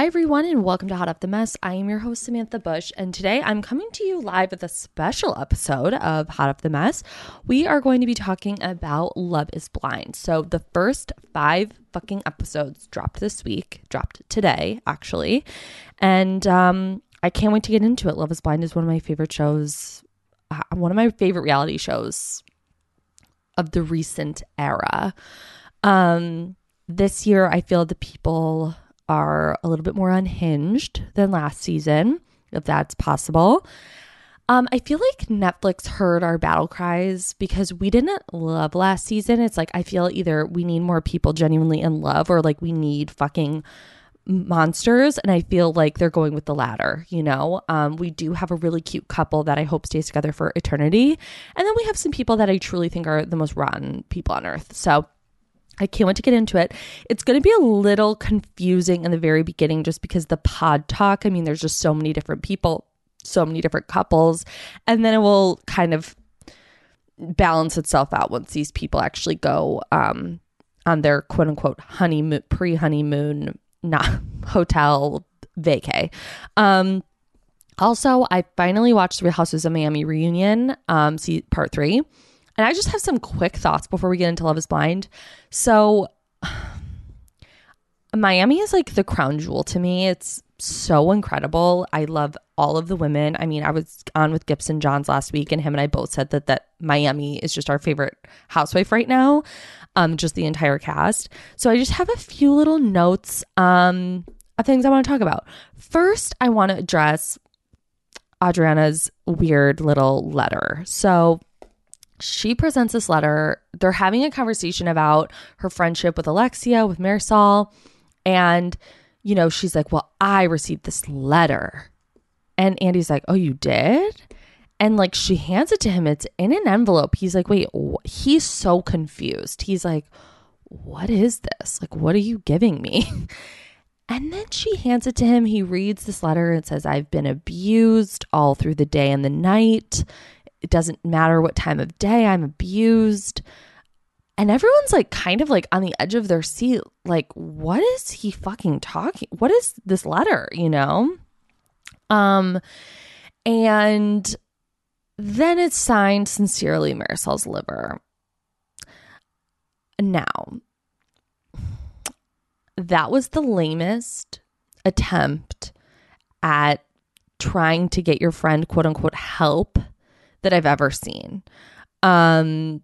Hi, everyone, and welcome to Hot Off The Mess. I am your host, Samantha Bush, and today I'm coming to you live with a special episode of Hot Off The Mess. We are going to be talking about Love is Blind. So, the first five fucking episodes dropped this week, dropped today, actually, and um, I can't wait to get into it. Love is Blind is one of my favorite shows, uh, one of my favorite reality shows of the recent era. Um, this year, I feel the people are a little bit more unhinged than last season, if that's possible. Um, I feel like Netflix heard our battle cries because we didn't love last season. It's like I feel either we need more people genuinely in love or like we need fucking monsters and i feel like they're going with the latter you know um, we do have a really cute couple that i hope stays together for eternity and then we have some people that i truly think are the most rotten people on earth so I can't wait to get into it. It's going to be a little confusing in the very beginning just because the pod talk, I mean, there's just so many different people, so many different couples, and then it will kind of balance itself out once these people actually go um, on their quote unquote honeymoon, pre honeymoon, not hotel vacay. Um, also, I finally watched Real Houses of Miami reunion, um, see part three. And I just have some quick thoughts before we get into Love is Blind. So, Miami is like the crown jewel to me. It's so incredible. I love all of the women. I mean, I was on with Gibson Johns last week and him and I both said that that Miami is just our favorite housewife right now. Um just the entire cast. So I just have a few little notes um of things I want to talk about. First, I want to address Adriana's weird little letter. So she presents this letter. They're having a conversation about her friendship with Alexia, with Marysol. And, you know, she's like, Well, I received this letter. And Andy's like, Oh, you did? And like she hands it to him. It's in an envelope. He's like, Wait, wh-? he's so confused. He's like, What is this? Like, what are you giving me? And then she hands it to him. He reads this letter and says, I've been abused all through the day and the night. It doesn't matter what time of day I'm abused. And everyone's like kind of like on the edge of their seat. Like, what is he fucking talking? What is this letter, you know? Um, and then it's signed sincerely Marysol's liver. Now, that was the lamest attempt at trying to get your friend quote unquote help that I've ever seen. Um,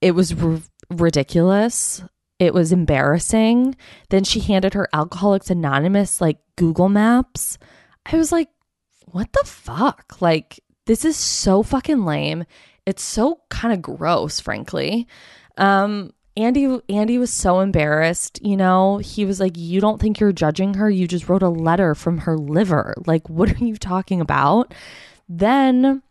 it was r- ridiculous. It was embarrassing. Then she handed her Alcoholics Anonymous like Google Maps. I was like, what the fuck? Like, this is so fucking lame. It's so kind of gross, frankly. Um, Andy Andy was so embarrassed, you know. He was like, "You don't think you're judging her? You just wrote a letter from her liver. Like, what are you talking about?" Then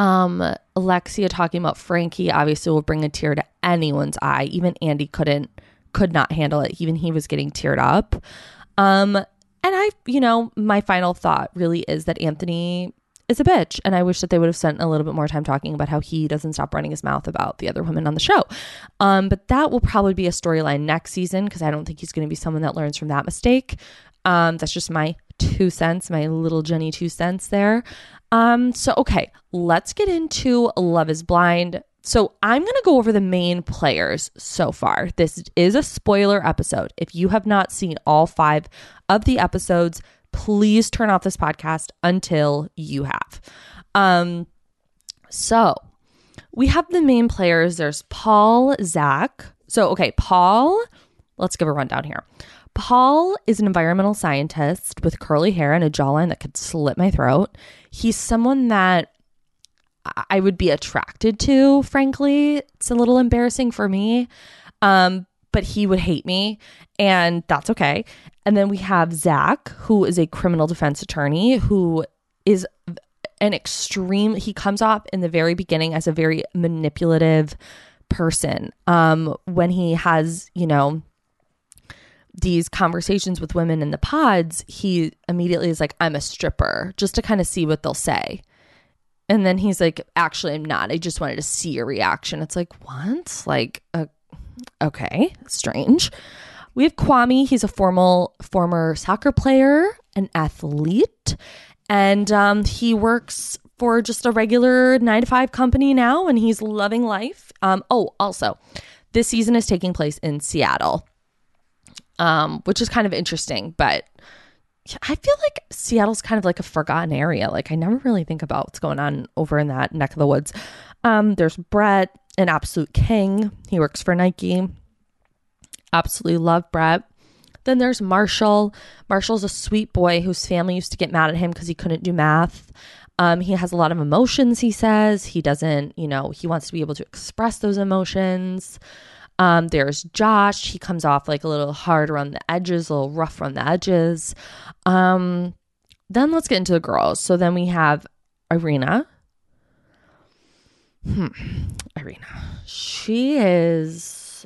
um, Alexia talking about Frankie obviously will bring a tear to anyone's eye. Even Andy couldn't could not handle it. Even he was getting teared up. Um, and I, you know, my final thought really is that Anthony is a bitch. And I wish that they would have spent a little bit more time talking about how he doesn't stop running his mouth about the other women on the show. Um, but that will probably be a storyline next season because I don't think he's going to be someone that learns from that mistake. Um, that's just my two cents, my little Jenny two cents there. Um, so okay, let's get into Love is Blind. So I'm going to go over the main players so far. This is a spoiler episode. If you have not seen all five of the episodes, please turn off this podcast until you have. Um, so we have the main players. There's Paul, Zach. So, okay, Paul, let's give a rundown here. Paul is an environmental scientist with curly hair and a jawline that could slit my throat. He's someone that I would be attracted to, frankly. It's a little embarrassing for me. Um, but he would hate me, and that's okay. And then we have Zach, who is a criminal defense attorney who is an extreme, he comes off in the very beginning as a very manipulative person. Um, when he has, you know, these conversations with women in the pods, he immediately is like, I'm a stripper, just to kind of see what they'll say. And then he's like, actually, I'm not. I just wanted to see your reaction. It's like, what? Like, uh, okay, strange. We have Kwame. He's a formal former soccer player, an athlete, and um, he works for just a regular nine to five company now, and he's loving life. Um, oh, also, this season is taking place in Seattle, um, which is kind of interesting, but I feel like Seattle's kind of like a forgotten area. Like I never really think about what's going on over in that neck of the woods. Um, there's Brett, an absolute king. He works for Nike. Absolutely love Brett. Then there's Marshall. Marshall's a sweet boy whose family used to get mad at him because he couldn't do math. Um, he has a lot of emotions, he says. He doesn't, you know, he wants to be able to express those emotions. Um, there's Josh. He comes off like a little hard around the edges, a little rough around the edges. Um, then let's get into the girls. So then we have Irina. Hmm. Irina. She is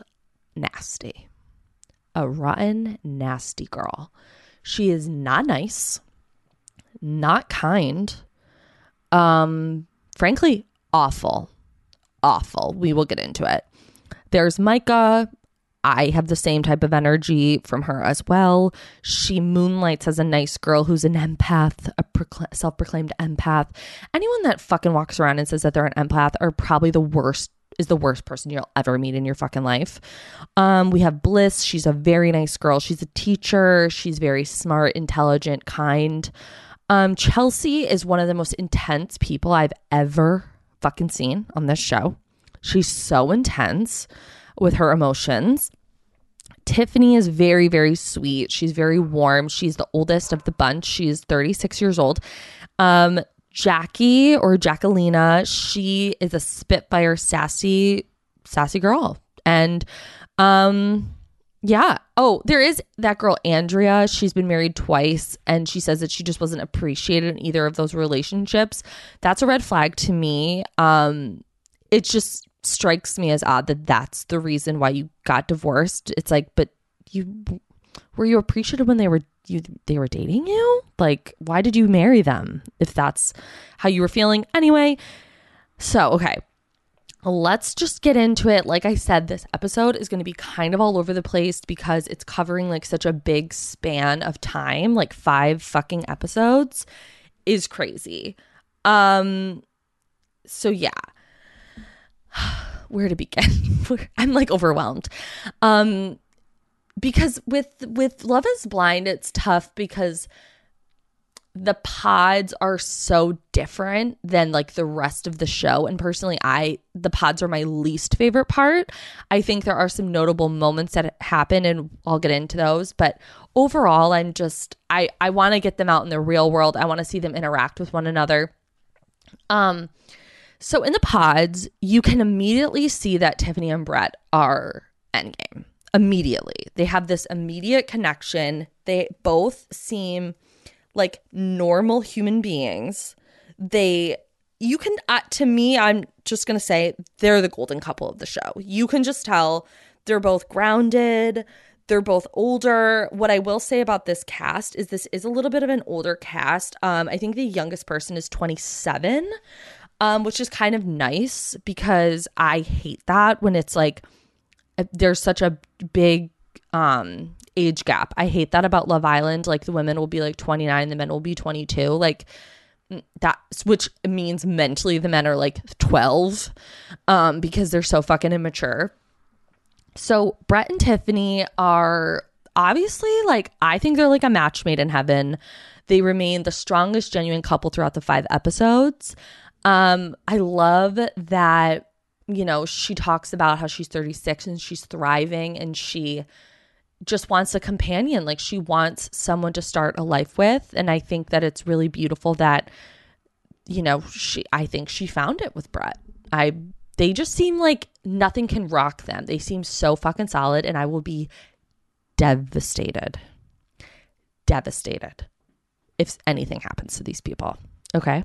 nasty. A rotten, nasty girl. She is not nice, not kind. Um, frankly, awful. Awful. We will get into it. There's Micah. I have the same type of energy from her as well. She moonlights as a nice girl who's an empath, a procl- self proclaimed empath. Anyone that fucking walks around and says that they're an empath are probably the worst. Is the worst person you'll ever meet in your fucking life. Um, we have Bliss. She's a very nice girl. She's a teacher. She's very smart, intelligent, kind. Um, Chelsea is one of the most intense people I've ever fucking seen on this show. She's so intense with her emotions. Tiffany is very, very sweet. She's very warm. She's the oldest of the bunch. She's 36 years old. Um, Jackie or Jackelina, she is a spitfire, sassy, sassy girl. And um, yeah. Oh, there is that girl, Andrea. She's been married twice, and she says that she just wasn't appreciated in either of those relationships. That's a red flag to me. Um, it just strikes me as odd that that's the reason why you got divorced. It's like, but you were you appreciated when they were you they were dating you? Like, why did you marry them if that's how you were feeling anyway? So, okay. Let's just get into it. Like I said, this episode is going to be kind of all over the place because it's covering like such a big span of time, like 5 fucking episodes is crazy. Um so yeah where to begin? I'm like overwhelmed. Um because with with Love is Blind it's tough because the pods are so different than like the rest of the show and personally I the pods are my least favorite part. I think there are some notable moments that happen and I'll get into those, but overall I'm just I I want to get them out in the real world. I want to see them interact with one another. Um so in the pods, you can immediately see that Tiffany and Brett are endgame. Immediately. They have this immediate connection. They both seem like normal human beings. They you can uh, to me I'm just going to say they're the golden couple of the show. You can just tell they're both grounded, they're both older. What I will say about this cast is this is a little bit of an older cast. Um, I think the youngest person is 27 um, which is kind of nice because I hate that when it's like there's such a big um age gap. I hate that about Love Island. Like the women will be like 29, the men will be 22. Like that, which means mentally the men are like 12 um because they're so fucking immature. So Brett and Tiffany are obviously like I think they're like a match made in heaven. They remain the strongest genuine couple throughout the five episodes. Um, I love that, you know, she talks about how she's 36 and she's thriving and she just wants a companion. Like she wants someone to start a life with. And I think that it's really beautiful that, you know, she, I think she found it with Brett. I, they just seem like nothing can rock them. They seem so fucking solid. And I will be devastated, devastated if anything happens to these people. Okay.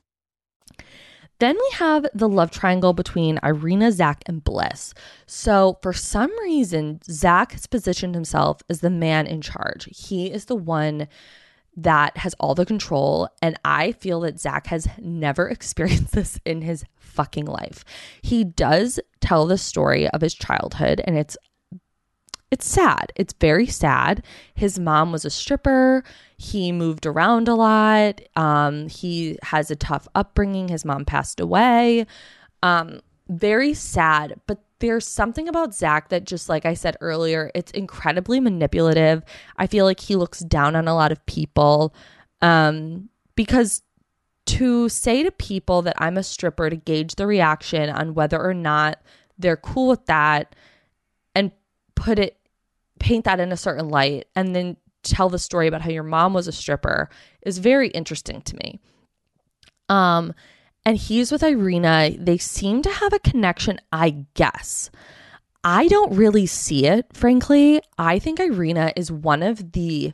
Then we have the love triangle between Irina, Zach, and Bliss. So, for some reason, Zach has positioned himself as the man in charge. He is the one that has all the control. And I feel that Zach has never experienced this in his fucking life. He does tell the story of his childhood, and it's it's sad. It's very sad. His mom was a stripper. He moved around a lot. Um, he has a tough upbringing. His mom passed away. Um, very sad. But there's something about Zach that, just like I said earlier, it's incredibly manipulative. I feel like he looks down on a lot of people um, because to say to people that I'm a stripper to gauge the reaction on whether or not they're cool with that and put it paint that in a certain light and then tell the story about how your mom was a stripper is very interesting to me. Um and he's with Irina. They seem to have a connection, I guess. I don't really see it, frankly. I think Irina is one of the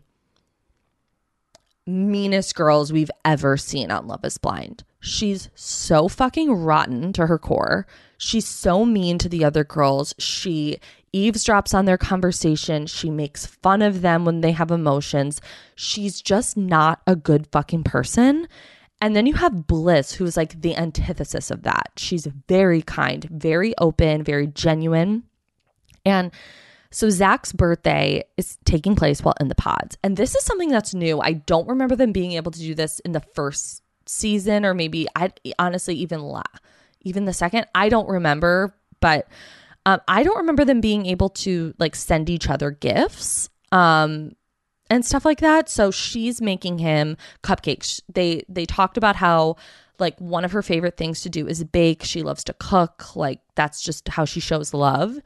meanest girls we've ever seen on Love is Blind. She's so fucking rotten to her core. She's so mean to the other girls. She eavesdrops on their conversation. She makes fun of them when they have emotions. She's just not a good fucking person. And then you have Bliss, who's like the antithesis of that. She's very kind, very open, very genuine. And so Zach's birthday is taking place while in the pods. And this is something that's new. I don't remember them being able to do this in the first season or maybe I honestly even la even the second. I don't remember, but um, I don't remember them being able to like send each other gifts um, and stuff like that. So she's making him cupcakes. They they talked about how like one of her favorite things to do is bake. She loves to cook. Like that's just how she shows love.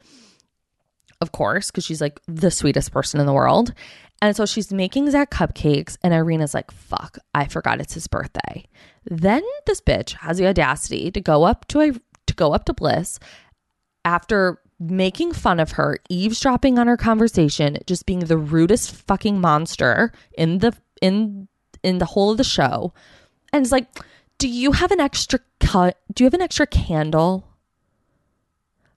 Of course, because she's like the sweetest person in the world. And so she's making Zach cupcakes, and Irina's like, fuck, I forgot it's his birthday. Then this bitch has the audacity to go up to a to go up to Bliss after making fun of her, eavesdropping on her conversation, just being the rudest fucking monster in the in in the whole of the show. And it's like, "Do you have an extra cut? Do you have an extra candle?"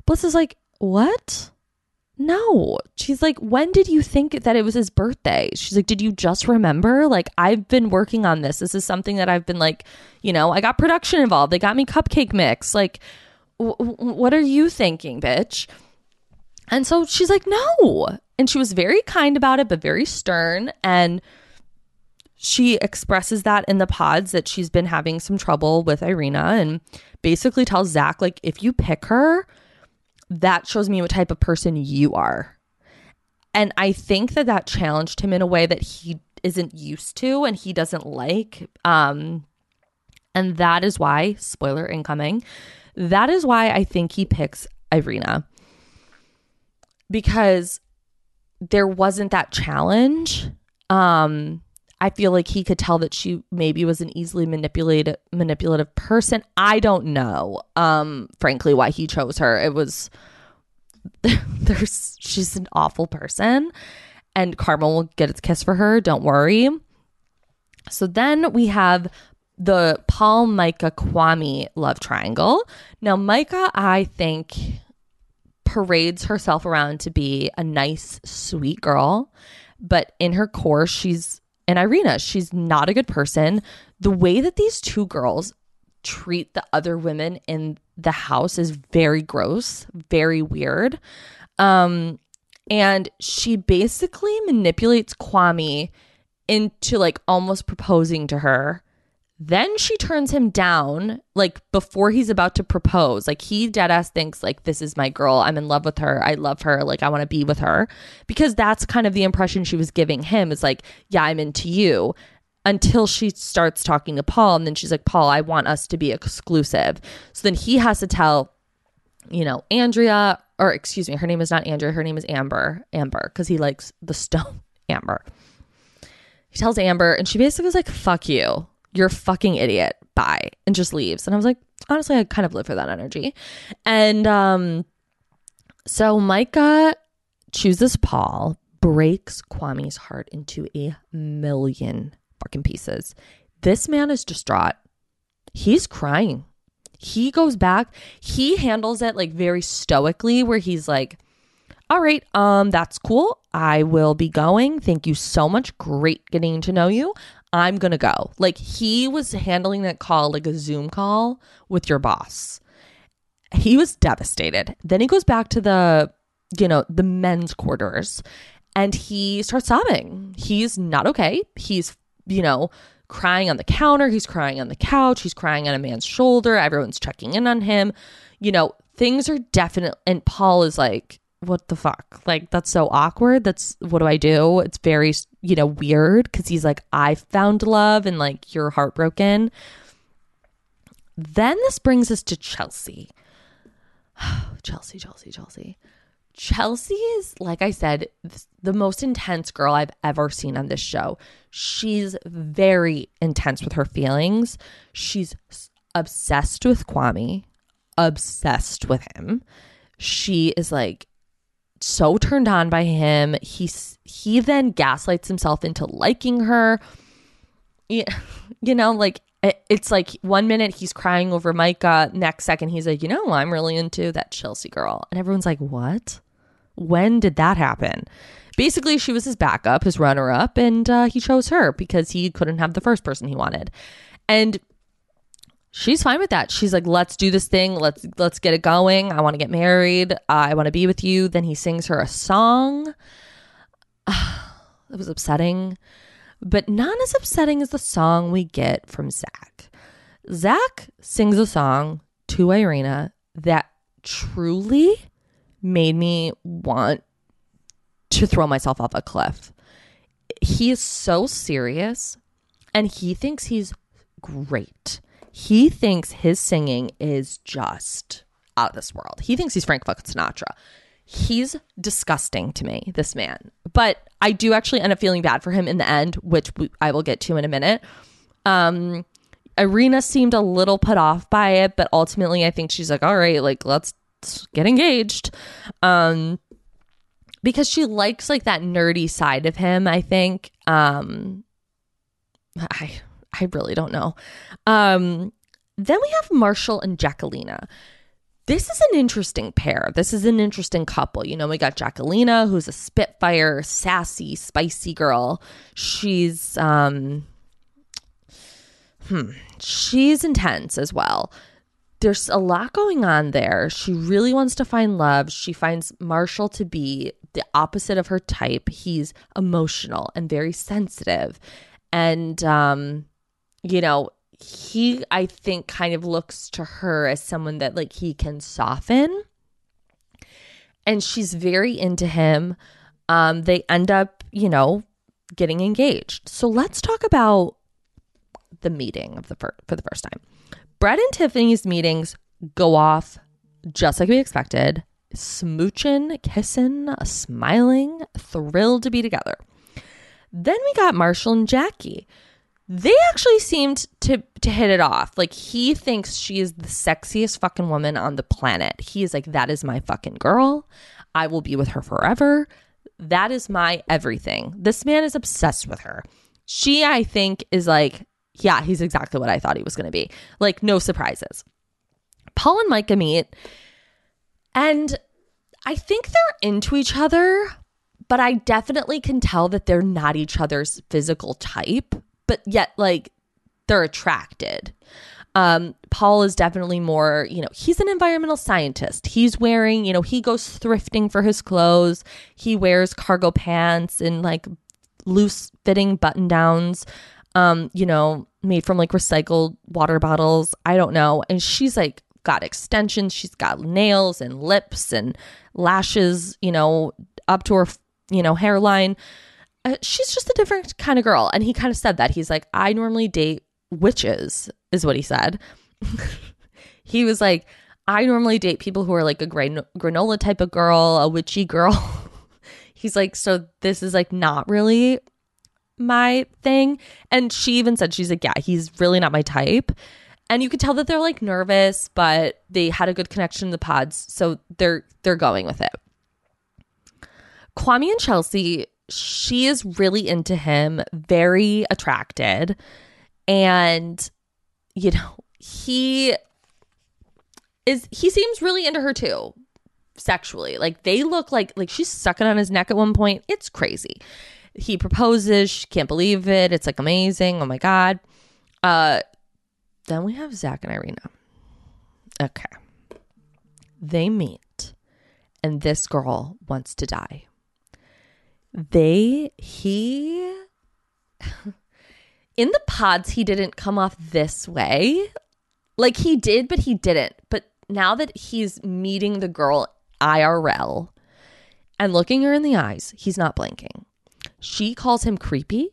Bliss is like, "What?" No. She's like, when did you think that it was his birthday? She's like, did you just remember? Like, I've been working on this. This is something that I've been like, you know, I got production involved. They got me cupcake mix. Like, what are you thinking, bitch? And so she's like, no. And she was very kind about it, but very stern. And she expresses that in the pods that she's been having some trouble with Irina and basically tells Zach, like, if you pick her, that shows me what type of person you are. And I think that that challenged him in a way that he isn't used to and he doesn't like. Um, and that is why, spoiler incoming, that is why I think he picks Irina because there wasn't that challenge. Um, I feel like he could tell that she maybe was an easily manipulated manipulative person. I don't know. Um, frankly, why he chose her. It was there's she's an awful person, and Karma will get its kiss for her. Don't worry. So then we have the Paul Micah Kwame love triangle. Now, Micah, I think, parades herself around to be a nice, sweet girl, but in her core, she's and Irina, she's not a good person. the way that these two girls treat the other women in the house is very gross, very weird. Um, and she basically manipulates Kwame into like almost proposing to her. Then she turns him down, like before he's about to propose. Like he dead ass thinks like this is my girl. I'm in love with her. I love her. Like I want to be with her. Because that's kind of the impression she was giving him is like, yeah, I'm into you. Until she starts talking to Paul, and then she's like, Paul, I want us to be exclusive. So then he has to tell, you know, Andrea, or excuse me, her name is not Andrea, her name is Amber. Amber, because he likes the stone Amber. He tells Amber, and she basically is like, fuck you. You're fucking idiot. Bye. And just leaves. And I was like, honestly, I kind of live for that energy. And um, so Micah chooses Paul, breaks Kwame's heart into a million fucking pieces. This man is distraught. He's crying. He goes back. He handles it like very stoically, where he's like, all right, um, that's cool. I will be going. Thank you so much. Great getting to know you. I'm gonna go. Like he was handling that call like a Zoom call with your boss. He was devastated. Then he goes back to the, you know, the men's quarters and he starts sobbing. He's not okay. He's, you know, crying on the counter. He's crying on the couch. He's crying on a man's shoulder. Everyone's checking in on him. You know, things are definitely, and Paul is like, what the fuck? Like, that's so awkward. That's what do I do? It's very, you know, weird because he's like, I found love and like, you're heartbroken. Then this brings us to Chelsea. Chelsea, Chelsea, Chelsea. Chelsea is, like I said, the most intense girl I've ever seen on this show. She's very intense with her feelings. She's obsessed with Kwame, obsessed with him. She is like so turned on by him. He's he then gaslights himself into liking her. You, you know, like it's like one minute he's crying over Micah, next second he's like, you know, I'm really into that Chelsea girl, and everyone's like, what? When did that happen? Basically, she was his backup, his runner up, and uh, he chose her because he couldn't have the first person he wanted. And she's fine with that. She's like, "Let's do this thing. Let's let's get it going. I want to get married. I want to be with you." Then he sings her a song. it was upsetting, but not as upsetting as the song we get from Zach. Zach sings a song to Irina that truly made me want to throw myself off a cliff. He is so serious and he thinks he's great he thinks his singing is just out of this world. He thinks he's Frank fucking Sinatra. He's disgusting to me, this man. But I do actually end up feeling bad for him in the end, which I will get to in a minute. Um, Irina seemed a little put off by it, but ultimately I think she's like, all right, like let's get engaged. Um, because she likes like that nerdy side of him, I think. Um, I I really don't know. Um, then we have Marshall and Jackelina. This is an interesting pair. This is an interesting couple. You know, we got Jackelina, who's a spitfire, sassy, spicy girl. She's um hmm, she's intense as well. There's a lot going on there. She really wants to find love. She finds Marshall to be the opposite of her type. He's emotional and very sensitive. And um you know, he I think kind of looks to her as someone that like he can soften. And she's very into him. Um they end up, you know, getting engaged. So let's talk about the meeting of the fir- for the first time. Brett and Tiffany's meetings go off just like we expected. Smooching, kissing, smiling, thrilled to be together. Then we got Marshall and Jackie they actually seemed to to hit it off. Like he thinks she is the sexiest fucking woman on the planet. He is like, that is my fucking girl. I will be with her forever. That is my everything. This man is obsessed with her. She, I think, is like, yeah, he's exactly what I thought he was going to be. Like, no surprises. Paul and Micah meet, and I think they're into each other, but I definitely can tell that they're not each other's physical type but yet like they're attracted. Um, Paul is definitely more, you know, he's an environmental scientist. He's wearing, you know, he goes thrifting for his clothes. He wears cargo pants and like loose fitting button downs, um, you know, made from like recycled water bottles. I don't know. And she's like got extensions. She's got nails and lips and lashes, you know, up to her, you know, hairline. Uh, she's just a different kind of girl. And he kind of said that. He's like, I normally date witches, is what he said. he was like, I normally date people who are like a gran- granola type of girl, a witchy girl. He's like, so this is like not really my thing. And she even said, she's like, yeah, he's really not my type. And you could tell that they're like nervous, but they had a good connection to the pods, so they're they're going with it. Kwame and Chelsea, she is really into him, very attracted. And, you know, he is, he seems really into her too, sexually. Like they look like, like she's sucking on his neck at one point. It's crazy. He proposes. She can't believe it. It's like amazing. Oh my God. Uh, then we have Zach and Irina. Okay. They meet, and this girl wants to die. They, he, in the pods, he didn't come off this way. Like he did, but he didn't. But now that he's meeting the girl IRL and looking her in the eyes, he's not blinking. She calls him creepy.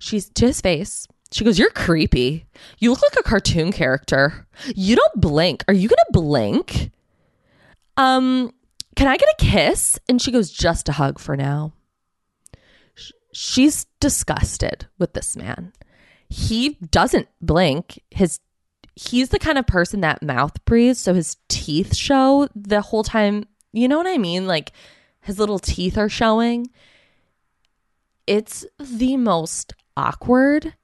She's to his face. She goes, You're creepy. You look like a cartoon character. You don't blink. Are you going to blink? Um, can I get a kiss? And she goes, Just a hug for now. She's disgusted with this man he doesn't blink. His he's the kind of person that mouth breathes, so his teeth show the whole time. You know what I mean? Like his little teeth are showing. It's the most awkward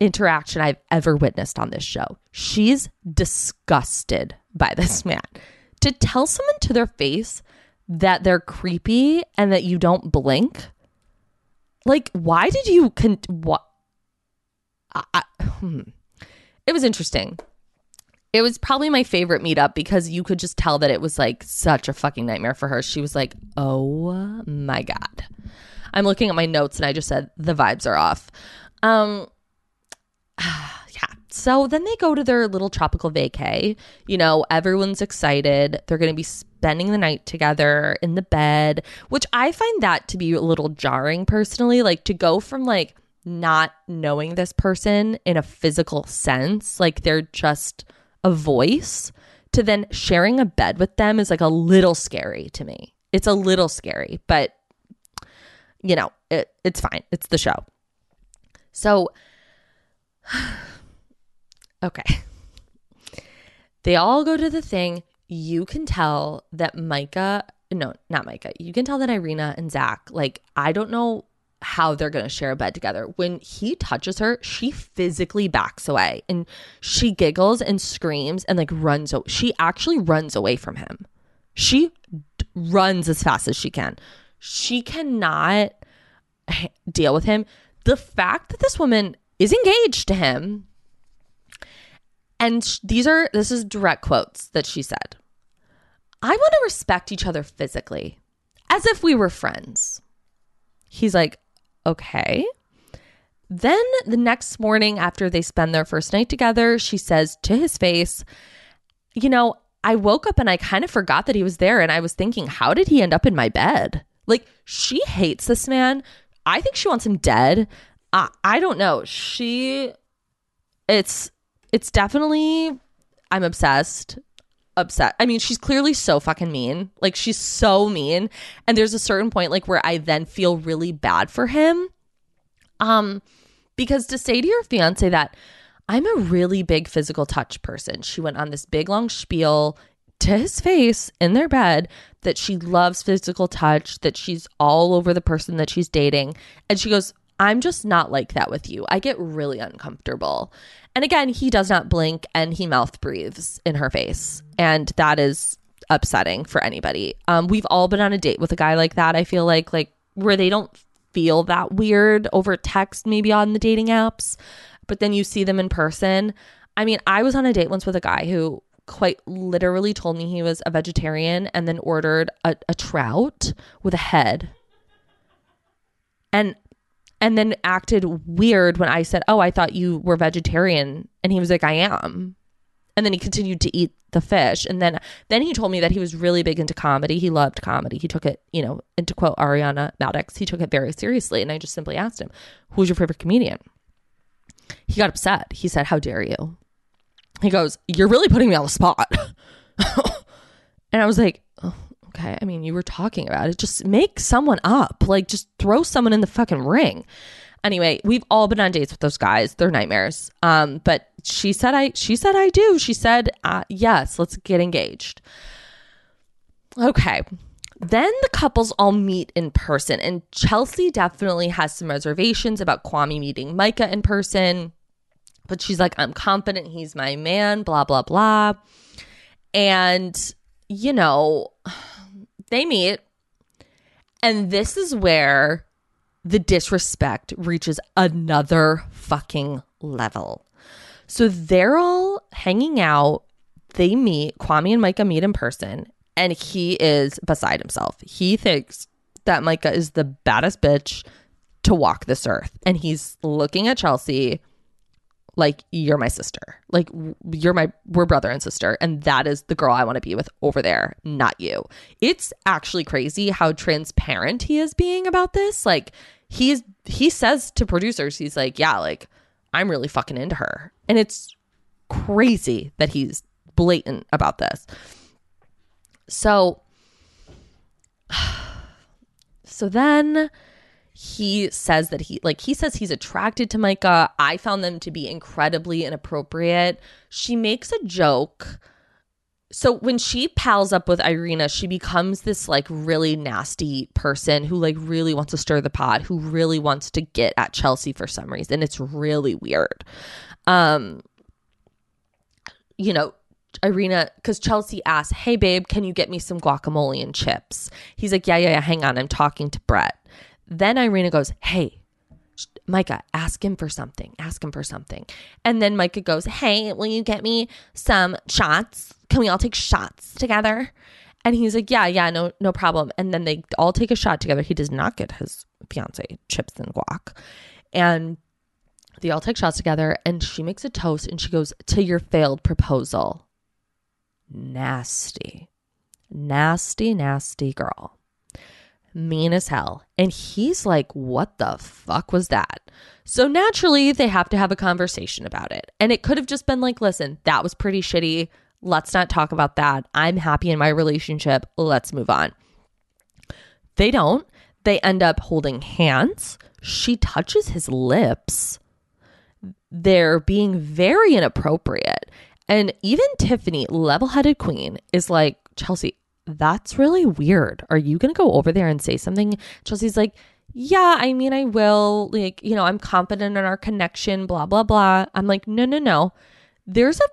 interaction I've ever witnessed on this show. She's disgusted by this man. To tell someone to their face that they're creepy and that you don't blink, like, why did you con- what? I, hmm. it was interesting. It was probably my favorite meetup because you could just tell that it was like such a fucking nightmare for her. She was like, "Oh my god." I'm looking at my notes and I just said the vibes are off. Um. So then they go to their little tropical vacay. You know, everyone's excited. They're going to be spending the night together in the bed, which I find that to be a little jarring personally, like to go from like not knowing this person in a physical sense, like they're just a voice, to then sharing a bed with them is like a little scary to me. It's a little scary, but you know, it, it's fine. It's the show. So, okay. They all go to the thing. You can tell that Micah, no, not Micah, you can tell that Irina and Zach, like, I don't know how they're going to share a bed together. When he touches her, she physically backs away and she giggles and screams and like runs. She actually runs away from him. She d- runs as fast as she can. She cannot deal with him. The fact that this woman is engaged to him, and sh- these are, this is direct quotes that she said I want to respect each other physically as if we were friends. He's like, okay. Then the next morning, after they spend their first night together, she says to his face, You know, I woke up and I kind of forgot that he was there. And I was thinking, How did he end up in my bed? Like, she hates this man. I think she wants him dead. I, I don't know. She, it's, it's definitely, I'm obsessed upset. I mean, she's clearly so fucking mean. Like she's so mean. And there's a certain point like where I then feel really bad for him. Um because to say to your fiance that I'm a really big physical touch person. She went on this big long spiel to his face in their bed that she loves physical touch, that she's all over the person that she's dating. And she goes, I'm just not like that with you. I get really uncomfortable. And again, he does not blink and he mouth breathes in her face. And that is upsetting for anybody. Um, we've all been on a date with a guy like that, I feel like, like where they don't feel that weird over text, maybe on the dating apps. but then you see them in person. I mean, I was on a date once with a guy who quite literally told me he was a vegetarian and then ordered a, a trout with a head. And and then acted weird when I said, "Oh, I thought you were vegetarian." And he was like, "I am." And then he continued to eat the fish. And then then he told me that he was really big into comedy. He loved comedy. He took it, you know, and to quote Ariana Madix, he took it very seriously. And I just simply asked him, "Who's your favorite comedian?" He got upset. He said, "How dare you?" He goes, "You're really putting me on the spot." and I was like, oh, okay. I mean, you were talking about it. Just make someone up. Like, just throw someone in the fucking ring. Anyway, we've all been on dates with those guys. They're nightmares. Um, but she said I. She said I do. She said uh, yes. Let's get engaged. Okay. Then the couples all meet in person, and Chelsea definitely has some reservations about Kwame meeting Micah in person. But she's like, I'm confident he's my man, blah, blah, blah. And, you know, they meet. And this is where the disrespect reaches another fucking level. So they're all hanging out. They meet, Kwame and Micah meet in person, and he is beside himself. He thinks that Micah is the baddest bitch to walk this earth. And he's looking at Chelsea like you're my sister. Like you're my we're brother and sister and that is the girl i want to be with over there not you. It's actually crazy how transparent he is being about this. Like he's he says to producers he's like yeah like i'm really fucking into her. And it's crazy that he's blatant about this. So so then he says that he like he says he's attracted to Micah. I found them to be incredibly inappropriate. She makes a joke. So when she pals up with Irina, she becomes this like really nasty person who like really wants to stir the pot, who really wants to get at Chelsea for some reason. It's really weird. Um you know, Irina, because Chelsea asks, Hey, babe, can you get me some guacamole and chips? He's like, Yeah, yeah, yeah, hang on. I'm talking to Brett. Then Irina goes, Hey, Micah, ask him for something. Ask him for something. And then Micah goes, Hey, will you get me some shots? Can we all take shots together? And he's like, Yeah, yeah, no, no problem. And then they all take a shot together. He does not get his fiance chips and guac. And they all take shots together and she makes a toast and she goes, To your failed proposal. Nasty. Nasty, nasty girl mean as hell. And he's like, What the fuck was that? So naturally, they have to have a conversation about it. And it could have just been like, Listen, that was pretty shitty. Let's not talk about that. I'm happy in my relationship. Let's move on. They don't. They end up holding hands. She touches his lips. They're being very inappropriate. And even Tiffany, level headed queen, is like, Chelsea, that's really weird. Are you going to go over there and say something? Chelsea's like, yeah, I mean, I will. Like, you know, I'm confident in our connection, blah, blah, blah. I'm like, no, no, no. There's a,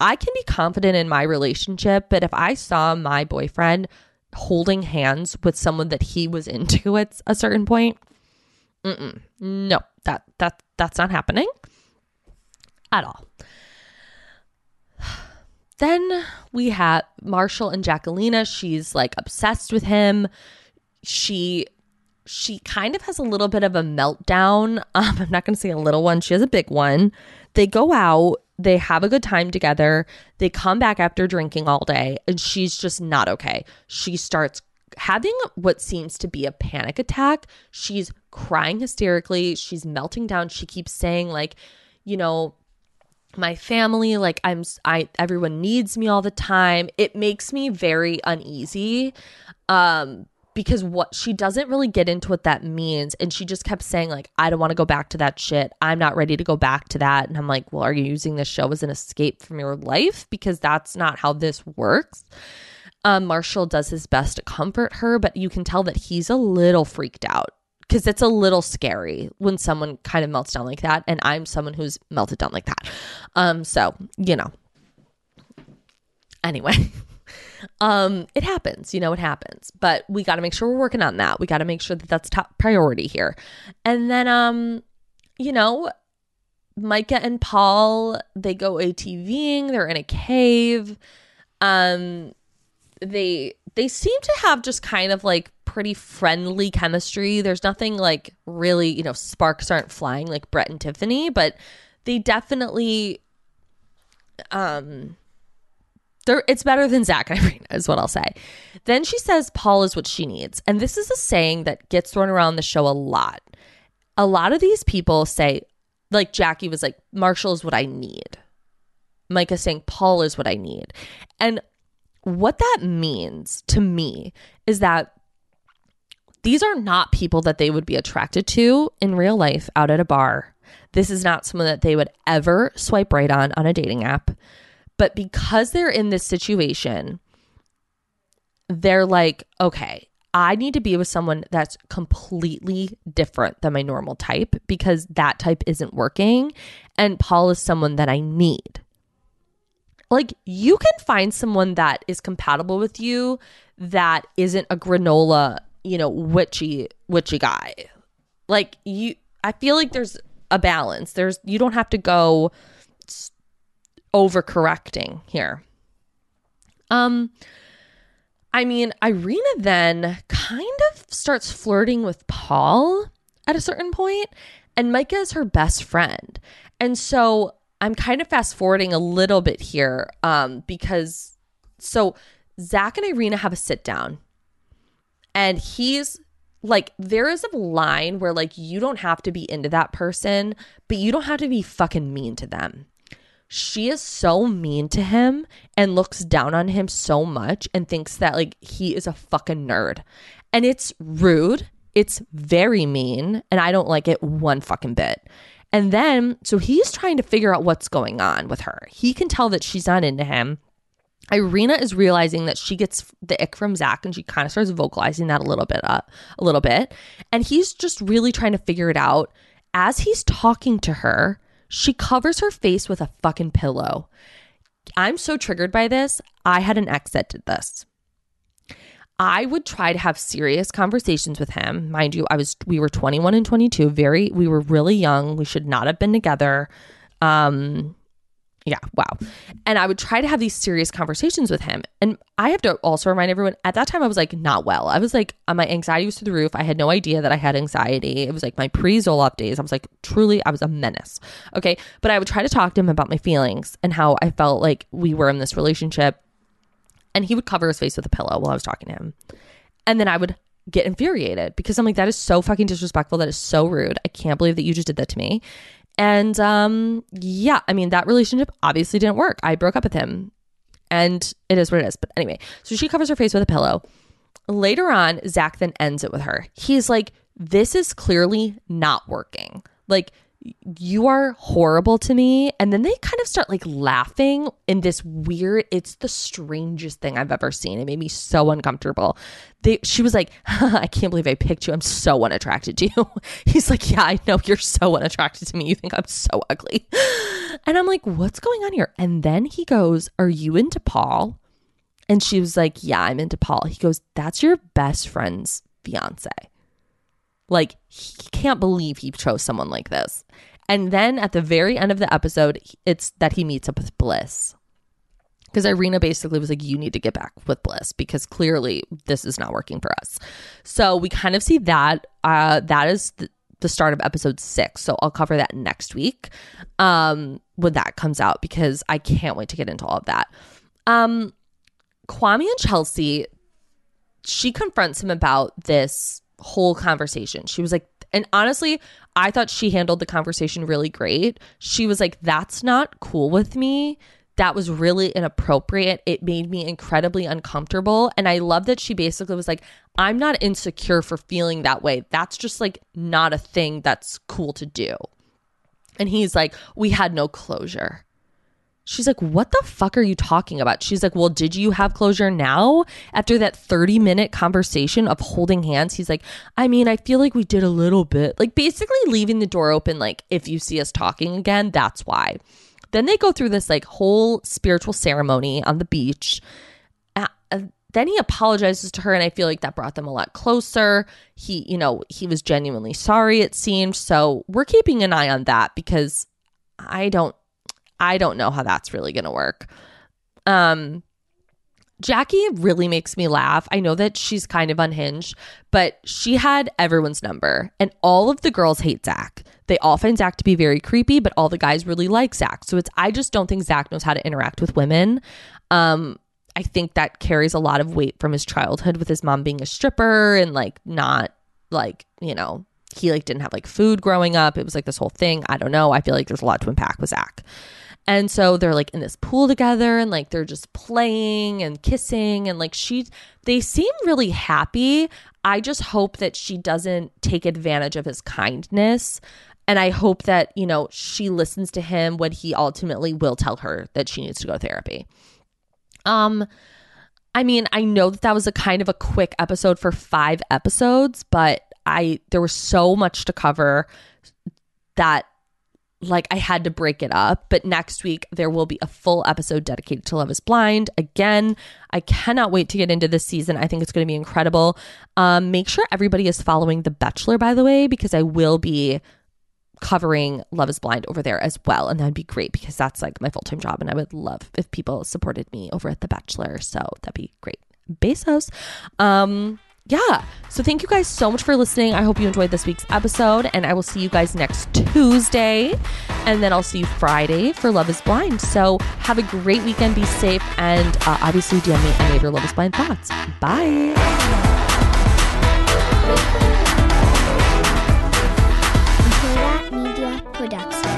I can be confident in my relationship, but if I saw my boyfriend holding hands with someone that he was into at a certain point, no, that, that, that's not happening at all. Then we have Marshall and Jackelina. She's like obsessed with him. She she kind of has a little bit of a meltdown. Um, I'm not going to say a little one. She has a big one. They go out. They have a good time together. They come back after drinking all day, and she's just not okay. She starts having what seems to be a panic attack. She's crying hysterically. She's melting down. She keeps saying, like, you know, my family like i'm i everyone needs me all the time. It makes me very uneasy um because what she doesn't really get into what that means. And she just kept saying like i don't want to go back to that shit. I'm not ready to go back to that. And i'm like well are you using this show as an escape from your life? Because that's not how this works. Um, marshall does his best to comfort her but you can tell that he's a little freaked out because it's a little scary when someone kind of melts down like that and i'm someone who's melted down like that. Um so you know. Anyway um it happens you know it happens. But we got to make sure we're working on that. We got to make sure that that's top priority here. And then um you know Micah and Paul, they go ATVing, they're in a cave. Um they they seem to have just kind of like pretty friendly chemistry. There's nothing like really, you know, sparks aren't flying like Brett and Tiffany, but they definitely um they're, it's better than Zach and Irina, is what I'll say. Then she says Paul is what she needs. And this is a saying that gets thrown around the show a lot. A lot of these people say, like Jackie was like, Marshall is what I need. Micah saying Paul is what I need. And what that means to me is that these are not people that they would be attracted to in real life out at a bar. This is not someone that they would ever swipe right on on a dating app. But because they're in this situation, they're like, okay, I need to be with someone that's completely different than my normal type because that type isn't working. And Paul is someone that I need. Like, you can find someone that is compatible with you that isn't a granola, you know, witchy, witchy guy. Like, you, I feel like there's a balance. There's, you don't have to go overcorrecting here. Um, I mean, Irina then kind of starts flirting with Paul at a certain point, and Micah is her best friend. And so I'm kind of fast forwarding a little bit here um, because so Zach and Irina have a sit down, and he's like, there is a line where like you don't have to be into that person, but you don't have to be fucking mean to them she is so mean to him and looks down on him so much and thinks that like he is a fucking nerd. And it's rude. It's very mean. And I don't like it one fucking bit. And then, so he's trying to figure out what's going on with her. He can tell that she's not into him. Irina is realizing that she gets the ick from Zach and she kind of starts vocalizing that a little bit up, a little bit. And he's just really trying to figure it out. As he's talking to her, she covers her face with a fucking pillow. I'm so triggered by this. I had an ex that did this. I would try to have serious conversations with him. Mind you, I was we were 21 and 22, very we were really young. We should not have been together. Um yeah, wow. And I would try to have these serious conversations with him. And I have to also remind everyone at that time, I was like, not well. I was like, uh, my anxiety was through the roof. I had no idea that I had anxiety. It was like my pre Zoloft days. I was like, truly, I was a menace. Okay. But I would try to talk to him about my feelings and how I felt like we were in this relationship. And he would cover his face with a pillow while I was talking to him. And then I would get infuriated because I'm like, that is so fucking disrespectful. That is so rude. I can't believe that you just did that to me. And um, yeah, I mean, that relationship obviously didn't work. I broke up with him and it is what it is. But anyway, so she covers her face with a pillow. Later on, Zach then ends it with her. He's like, this is clearly not working. Like, you are horrible to me. And then they kind of start like laughing in this weird, it's the strangest thing I've ever seen. It made me so uncomfortable. They, she was like, I can't believe I picked you. I'm so unattracted to you. He's like, Yeah, I know you're so unattracted to me. You think I'm so ugly. And I'm like, What's going on here? And then he goes, Are you into Paul? And she was like, Yeah, I'm into Paul. He goes, That's your best friend's fiance. Like, he can't believe he chose someone like this. And then at the very end of the episode, it's that he meets up with Bliss. Because Irina basically was like, You need to get back with Bliss because clearly this is not working for us. So we kind of see that. Uh, that is the, the start of episode six. So I'll cover that next week um, when that comes out because I can't wait to get into all of that. Um, Kwame and Chelsea, she confronts him about this whole conversation. She was like, and honestly, I thought she handled the conversation really great. She was like, that's not cool with me. That was really inappropriate. It made me incredibly uncomfortable. And I love that she basically was like, I'm not insecure for feeling that way. That's just like not a thing that's cool to do. And he's like, we had no closure. She's like, What the fuck are you talking about? She's like, Well, did you have closure now after that 30 minute conversation of holding hands? He's like, I mean, I feel like we did a little bit. Like, basically leaving the door open, like, if you see us talking again, that's why. Then they go through this like whole spiritual ceremony on the beach. Then he apologizes to her, and I feel like that brought them a lot closer. He, you know, he was genuinely sorry, it seemed. So we're keeping an eye on that because I don't I don't know how that's really going to work. Um Jackie really makes me laugh. I know that she's kind of unhinged, but she had everyone's number, and all of the girls hate Zach. They all find Zach to be very creepy, but all the guys really like Zach. So it's I just don't think Zach knows how to interact with women. Um, I think that carries a lot of weight from his childhood with his mom being a stripper and like not like, you know, he like didn't have like food growing up. It was like this whole thing. I don't know. I feel like there's a lot to unpack with Zach. And so they're like in this pool together and like they're just playing and kissing and like she they seem really happy. I just hope that she doesn't take advantage of his kindness. And I hope that, you know, she listens to him when he ultimately will tell her that she needs to go to therapy. Um I mean, I know that that was a kind of a quick episode for 5 episodes, but I there was so much to cover that like I had to break it up. But next week, there will be a full episode dedicated to Love is Blind. Again, I cannot wait to get into this season. I think it's going to be incredible. Um, make sure everybody is following The Bachelor, by the way, because I will be covering Love is Blind over there as well. And that'd be great because that's like my full time job. And I would love if people supported me over at The Bachelor. So that'd be great. Bezos. Um, yeah. So thank you guys so much for listening. I hope you enjoyed this week's episode, and I will see you guys next Tuesday. And then I'll see you Friday for Love is Blind. So have a great weekend. Be safe. And uh, obviously, DM me any of your Love is Blind thoughts. Bye. Media Production.